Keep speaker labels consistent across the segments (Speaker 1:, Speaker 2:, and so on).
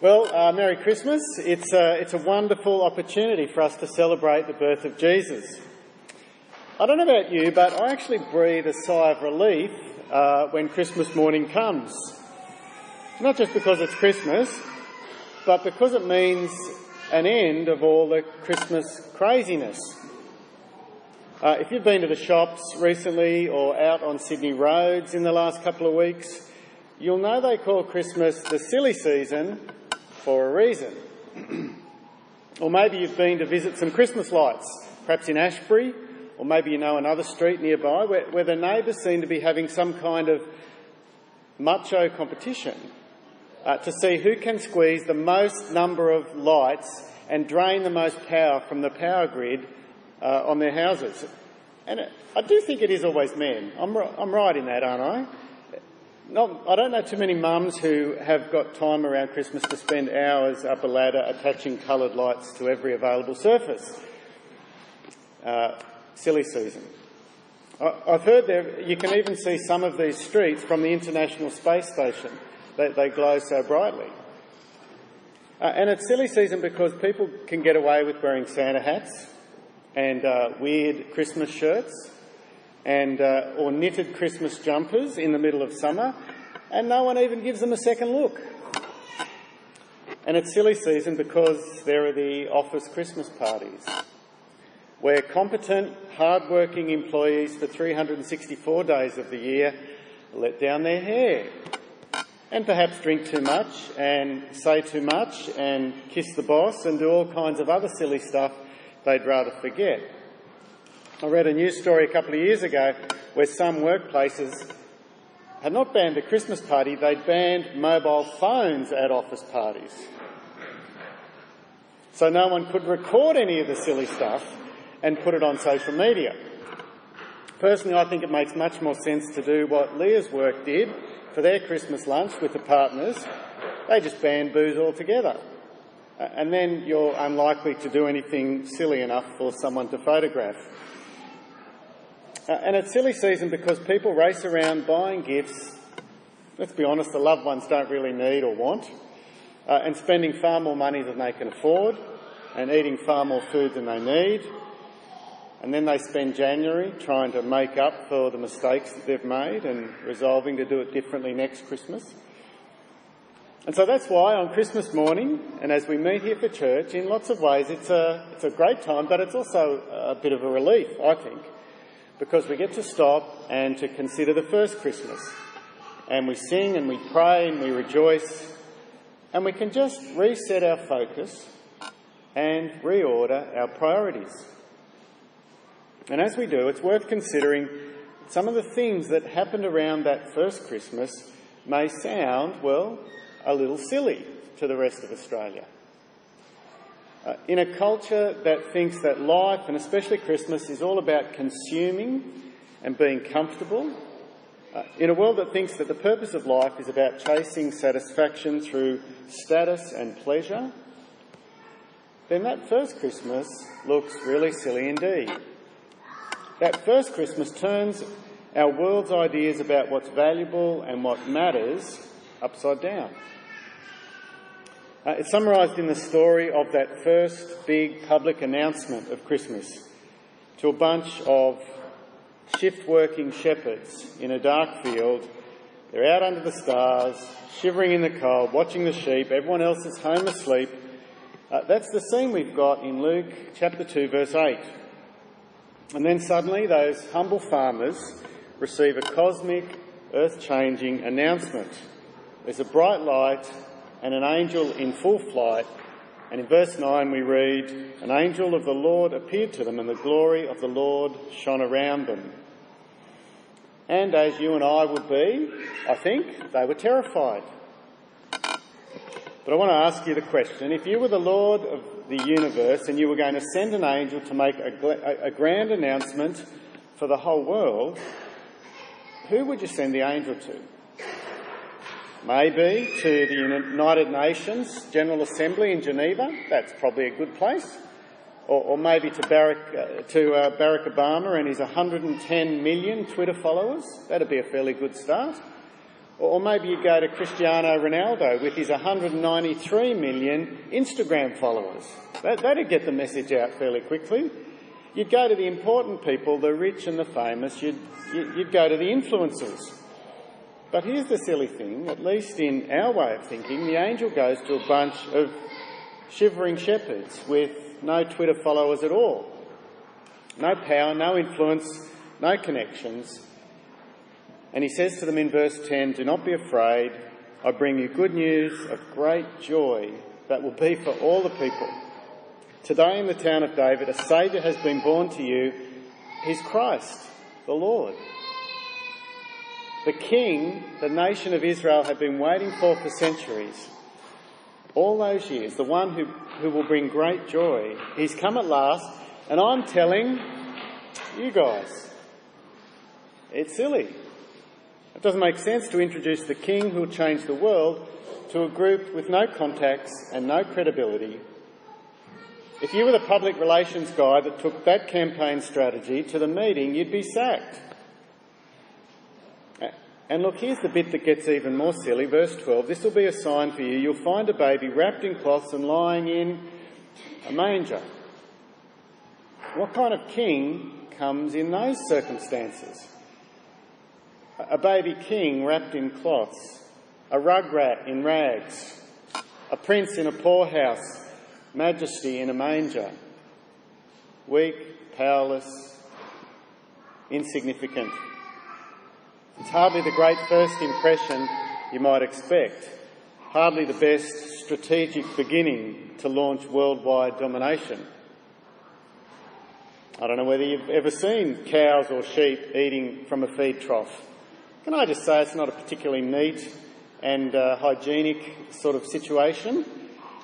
Speaker 1: Well, uh, Merry Christmas. It's a, it's a wonderful opportunity for us to celebrate the birth of Jesus. I don't know about you, but I actually breathe a sigh of relief uh, when Christmas morning comes. Not just because it's Christmas, but because it means an end of all the Christmas craziness. Uh, if you've been to the shops recently or out on Sydney roads in the last couple of weeks, you'll know they call Christmas the silly season for a reason. or maybe you've been to visit some Christmas lights, perhaps in Ashbury, or maybe you know another street nearby where, where the neighbours seem to be having some kind of macho competition uh, to see who can squeeze the most number of lights and drain the most power from the power grid uh, on their houses. And it, I do think it is always men. I'm, I'm right in that, aren't I? Not, I don't know too many mums who have got time around Christmas to spend hours up a ladder attaching coloured lights to every available surface. Uh, silly season. I, I've heard there you can even see some of these streets from the International Space Station. They, they glow so brightly. Uh, and it's silly season because people can get away with wearing Santa hats and uh, weird Christmas shirts and uh, or knitted Christmas jumpers in the middle of summer, and no one even gives them a second look. And it's silly season because there are the office Christmas parties, where competent, hard-working employees for 364 days of the year let down their hair and perhaps drink too much and say too much and kiss the boss and do all kinds of other silly stuff they'd rather forget. I read a news story a couple of years ago where some workplaces had not banned a Christmas party, they'd banned mobile phones at office parties. So no one could record any of the silly stuff and put it on social media. Personally, I think it makes much more sense to do what Leah's work did for their Christmas lunch with the partners. They just banned booze altogether. And then you're unlikely to do anything silly enough for someone to photograph. And it's silly season because people race around buying gifts, let's be honest, the loved ones don't really need or want, uh, and spending far more money than they can afford, and eating far more food than they need, and then they spend January trying to make up for the mistakes that they've made and resolving to do it differently next Christmas. And so that's why on Christmas morning, and as we meet here for church, in lots of ways it's a, it's a great time, but it's also a bit of a relief, I think, because we get to stop and to consider the first Christmas. And we sing and we pray and we rejoice, and we can just reset our focus and reorder our priorities. And as we do, it's worth considering some of the things that happened around that first Christmas may sound, well, a little silly to the rest of Australia. Uh, in a culture that thinks that life, and especially Christmas, is all about consuming and being comfortable, uh, in a world that thinks that the purpose of life is about chasing satisfaction through status and pleasure, then that first Christmas looks really silly indeed. That first Christmas turns our world's ideas about what's valuable and what matters upside down. Uh, it's summarised in the story of that first big public announcement of Christmas to a bunch of shift working shepherds in a dark field. They're out under the stars, shivering in the cold, watching the sheep. Everyone else is home asleep. Uh, that's the scene we've got in Luke chapter 2, verse 8. And then suddenly those humble farmers receive a cosmic, earth changing announcement. There's a bright light and an angel in full flight. And in verse 9 we read, An angel of the Lord appeared to them, and the glory of the Lord shone around them. And as you and I would be, I think, they were terrified. But I want to ask you the question if you were the Lord of the universe and you were going to send an angel to make a, a grand announcement for the whole world, who would you send the angel to? Maybe to the United Nations General Assembly in Geneva. That's probably a good place. Or, or maybe to Barack, uh, to uh, Barack Obama and his 110 million Twitter followers. That'd be a fairly good start. Or maybe you go to Cristiano Ronaldo with his 193 million Instagram followers. That, that'd get the message out fairly quickly. You'd go to the important people, the rich and the famous, you'd, you'd go to the influencers. But here's the silly thing, at least in our way of thinking, the angel goes to a bunch of shivering shepherds with no Twitter followers at all. No power, no influence, no connections. And he says to them in verse 10 Do not be afraid. I bring you good news of great joy that will be for all the people. Today in the town of David, a Saviour has been born to you. He's Christ, the Lord. The King the nation of Israel had been waiting for for centuries. All those years, the one who, who will bring great joy. He's come at last, and I'm telling you guys, it's silly. It doesn't make sense to introduce the king who will change the world to a group with no contacts and no credibility. If you were the public relations guy that took that campaign strategy to the meeting, you'd be sacked. And look, here's the bit that gets even more silly. Verse 12 This will be a sign for you. You'll find a baby wrapped in cloths and lying in a manger. What kind of king comes in those circumstances? a baby king wrapped in cloths, a rug rat in rags, a prince in a poorhouse, majesty in a manger, weak, powerless, insignificant. It's hardly the great first impression you might expect, hardly the best strategic beginning to launch worldwide domination. I don't know whether you've ever seen cows or sheep eating from a feed trough. Can I just say it's not a particularly neat and uh, hygienic sort of situation?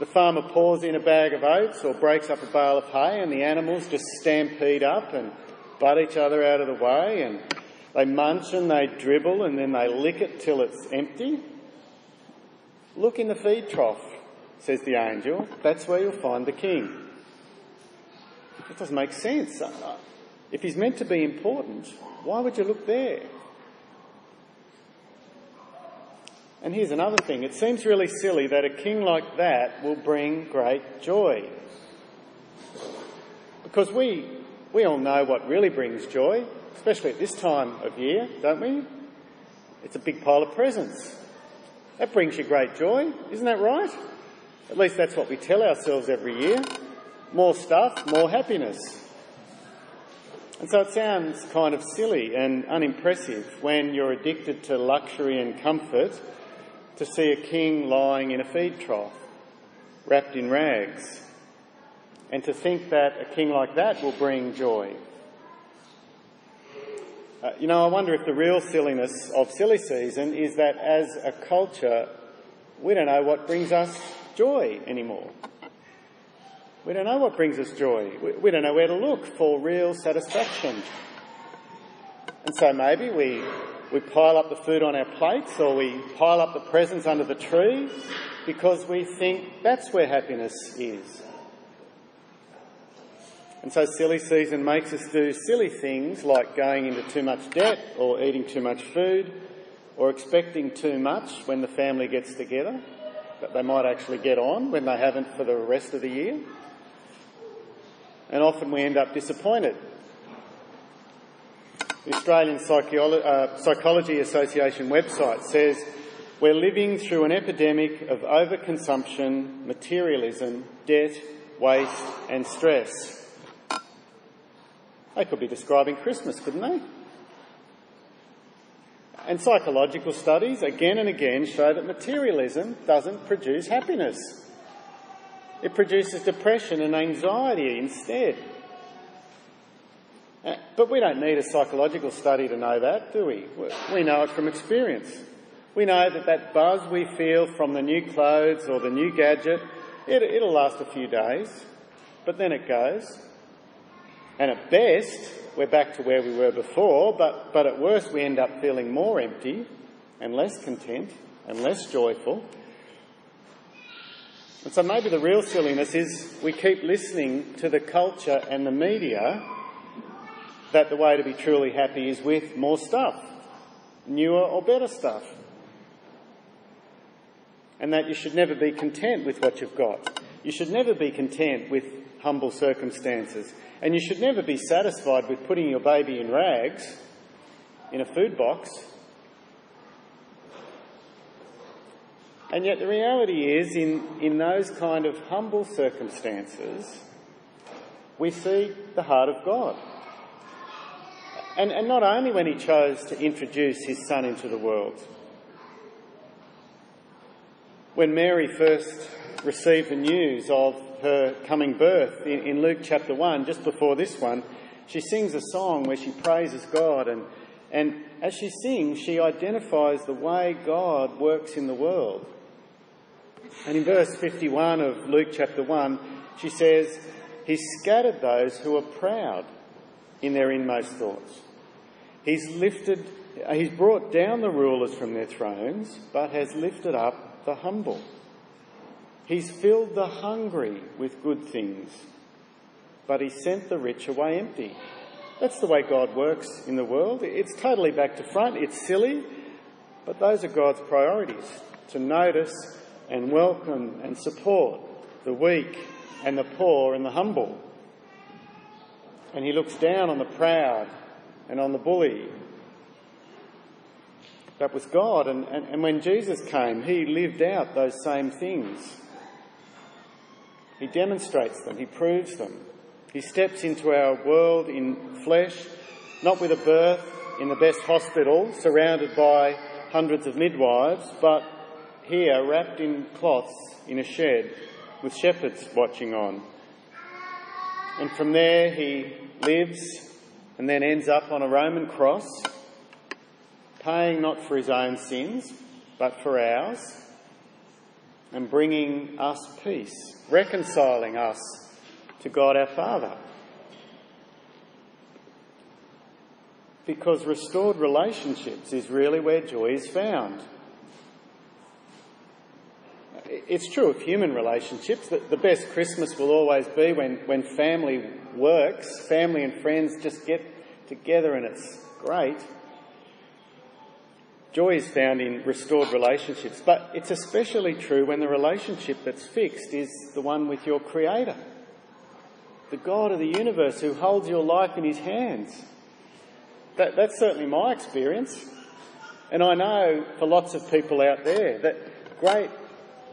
Speaker 1: The farmer pours in a bag of oats or breaks up a bale of hay and the animals just stampede up and butt each other out of the way and they munch and they dribble and then they lick it till it's empty. Look in the feed trough, says the angel. That's where you'll find the king. It doesn't make sense. Uh, uh, if he's meant to be important, why would you look there? And here's another thing it seems really silly that a king like that will bring great joy. Because we, we all know what really brings joy, especially at this time of year, don't we? It's a big pile of presents. That brings you great joy, isn't that right? At least that's what we tell ourselves every year. More stuff, more happiness. And so it sounds kind of silly and unimpressive when you're addicted to luxury and comfort to see a king lying in a feed trough, wrapped in rags, and to think that a king like that will bring joy. Uh, you know, I wonder if the real silliness of silly season is that as a culture, we don't know what brings us joy anymore. We don't know what brings us joy. We, we don't know where to look for real satisfaction. And so maybe we we pile up the food on our plates or we pile up the presents under the tree because we think that's where happiness is. And so silly season makes us do silly things like going into too much debt or eating too much food or expecting too much when the family gets together that they might actually get on when they haven't for the rest of the year. And often we end up disappointed the Australian Psycholo- uh, Psychology Association website says we're living through an epidemic of overconsumption, materialism, debt, waste, and stress. They could be describing Christmas, couldn't they? And psychological studies again and again show that materialism doesn't produce happiness. It produces depression and anxiety instead. Uh, but we don't need a psychological study to know that, do we? We know it from experience. We know that that buzz we feel from the new clothes or the new gadget, it, will last a few days, but then it goes. And at best, we're back to where we were before, but, but at worst, we end up feeling more empty and less content and less joyful. And so maybe the real silliness is we keep listening to the culture and the media that the way to be truly happy is with more stuff, newer or better stuff, and that you should never be content with what you've got. You should never be content with humble circumstances, and you should never be satisfied with putting your baby in rags in a food box. And yet, the reality is, in, in those kind of humble circumstances, we see the heart of God. And, and not only when He chose to introduce His Son into the world. When Mary first received the news of her coming birth in, in Luke chapter 1, just before this one, she sings a song where she praises God and and as she sings, she identifies the way God works in the world. And in verse 51 of Luke chapter 1, she says, He scattered those who are proud in their inmost thoughts. He's lifted, he's brought down the rulers from their thrones, but has lifted up the humble. He's filled the hungry with good things, but he sent the rich away empty. That's the way God works in the world. It's totally back to front. It's silly, but those are God's priorities to notice and welcome and support the weak and the poor and the humble. And He looks down on the proud and on the bully. That was God, and, and, and when Jesus came, He lived out those same things. He demonstrates them, He proves them. He steps into our world in flesh, not with a birth in the best hospital, surrounded by hundreds of midwives, but here wrapped in cloths in a shed with shepherds watching on. And from there he lives and then ends up on a Roman cross, paying not for his own sins, but for ours, and bringing us peace, reconciling us to God our Father. Because restored relationships is really where joy is found. It's true of human relationships that the best Christmas will always be when, when family works, family and friends just get together and it's great. Joy is found in restored relationships, but it's especially true when the relationship that's fixed is the one with your Creator the God of the universe who holds your life in his hands. That, that's certainly my experience. And I know for lots of people out there that great,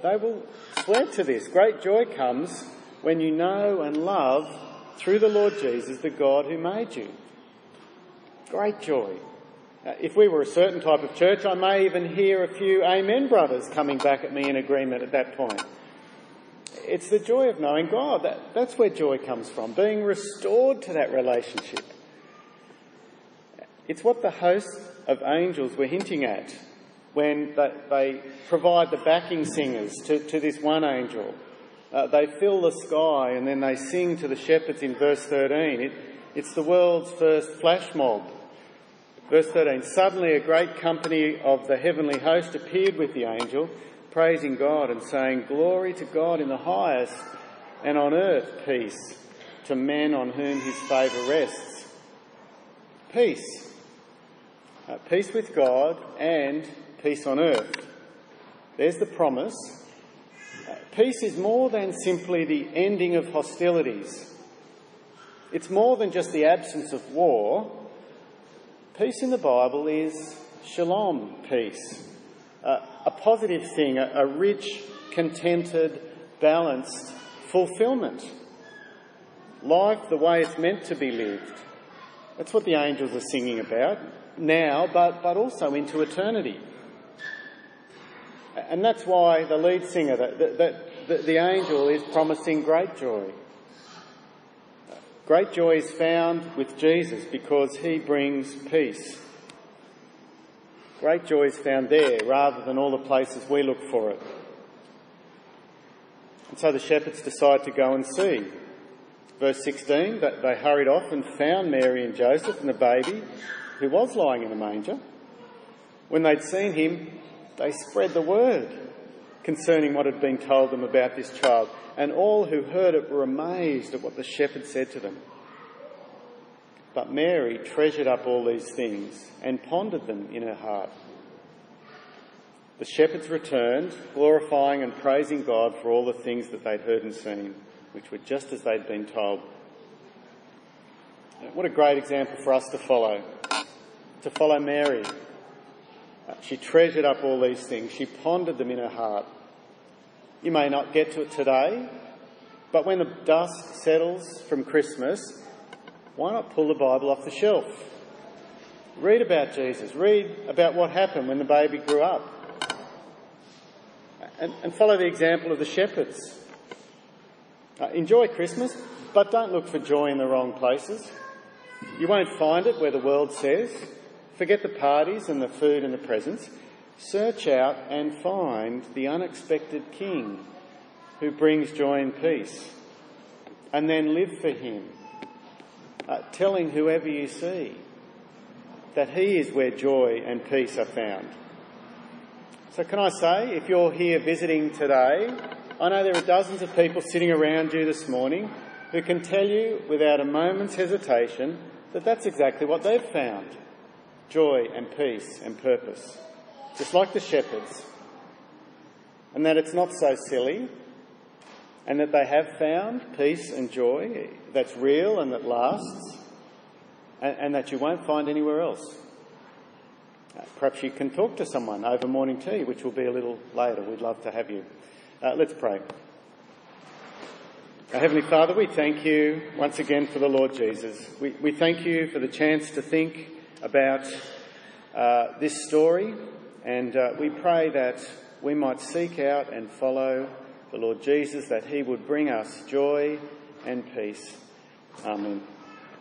Speaker 1: they will swear to this. Great joy comes when you know and love through the Lord Jesus the God who made you. Great joy. If we were a certain type of church, I may even hear a few Amen brothers coming back at me in agreement at that point. It's the joy of knowing God. That, that's where joy comes from, being restored to that relationship. It's what the hosts of angels were hinting at when they, they provide the backing singers to, to this one angel. Uh, they fill the sky and then they sing to the shepherds in verse 13. It, it's the world's first flash mob. Verse 13 Suddenly a great company of the heavenly host appeared with the angel praising God and saying, Glory to God in the highest, and on earth peace to men on whom his favour rests. Peace. Uh, peace with God and peace on earth. There's the promise. Uh, peace is more than simply the ending of hostilities. It's more than just the absence of war. Peace in the Bible is shalom peace a positive thing, a, a rich, contented, balanced fulfillment. Life the way it's meant to be lived. That's what the angels are singing about now, but, but also into eternity. And that's why the lead singer, that, that, that the angel is promising great joy. Great joy is found with Jesus because he brings peace. Great joy is found there rather than all the places we look for it. And so the shepherds decide to go and see. Verse 16, that they hurried off and found Mary and Joseph and the baby who was lying in a manger. When they'd seen him, they spread the word concerning what had been told them about this child. And all who heard it were amazed at what the shepherd said to them. But Mary treasured up all these things and pondered them in her heart. the shepherds returned, glorifying and praising God for all the things that they'd heard and seen, which were just as they'd been told. What a great example for us to follow. To follow Mary. She treasured up all these things. She pondered them in her heart. You may not get to it today, but when the dust settles from Christmas, why not pull the Bible off the shelf? Read about Jesus. Read about what happened when the baby grew up and, and follow the example of the shepherds. Uh, enjoy Christmas, but don't look for joy in the wrong places. You won't find it where the world says. Forget the parties and the food and the presents. Search out and find the unexpected King who brings joy and peace. And then live for him, uh, telling whoever you see that he is where joy and peace are found. So, can I say, if you're here visiting today, I know there are dozens of people sitting around you this morning who can tell you without a moment's hesitation that that's exactly what they've found joy and peace and purpose, just like the shepherds. And that it's not so silly, and that they have found peace and joy that's real and that lasts, and, and that you won't find anywhere else. Uh, perhaps you can talk to someone over morning tea, which will be a little later. We'd love to have you. Uh, let's pray. Our Heavenly Father, we thank you once again for the Lord Jesus. We, we thank you for the chance to think about uh, this story, and uh, we pray that we might seek out and follow the Lord Jesus, that He would bring us joy and peace. Amen.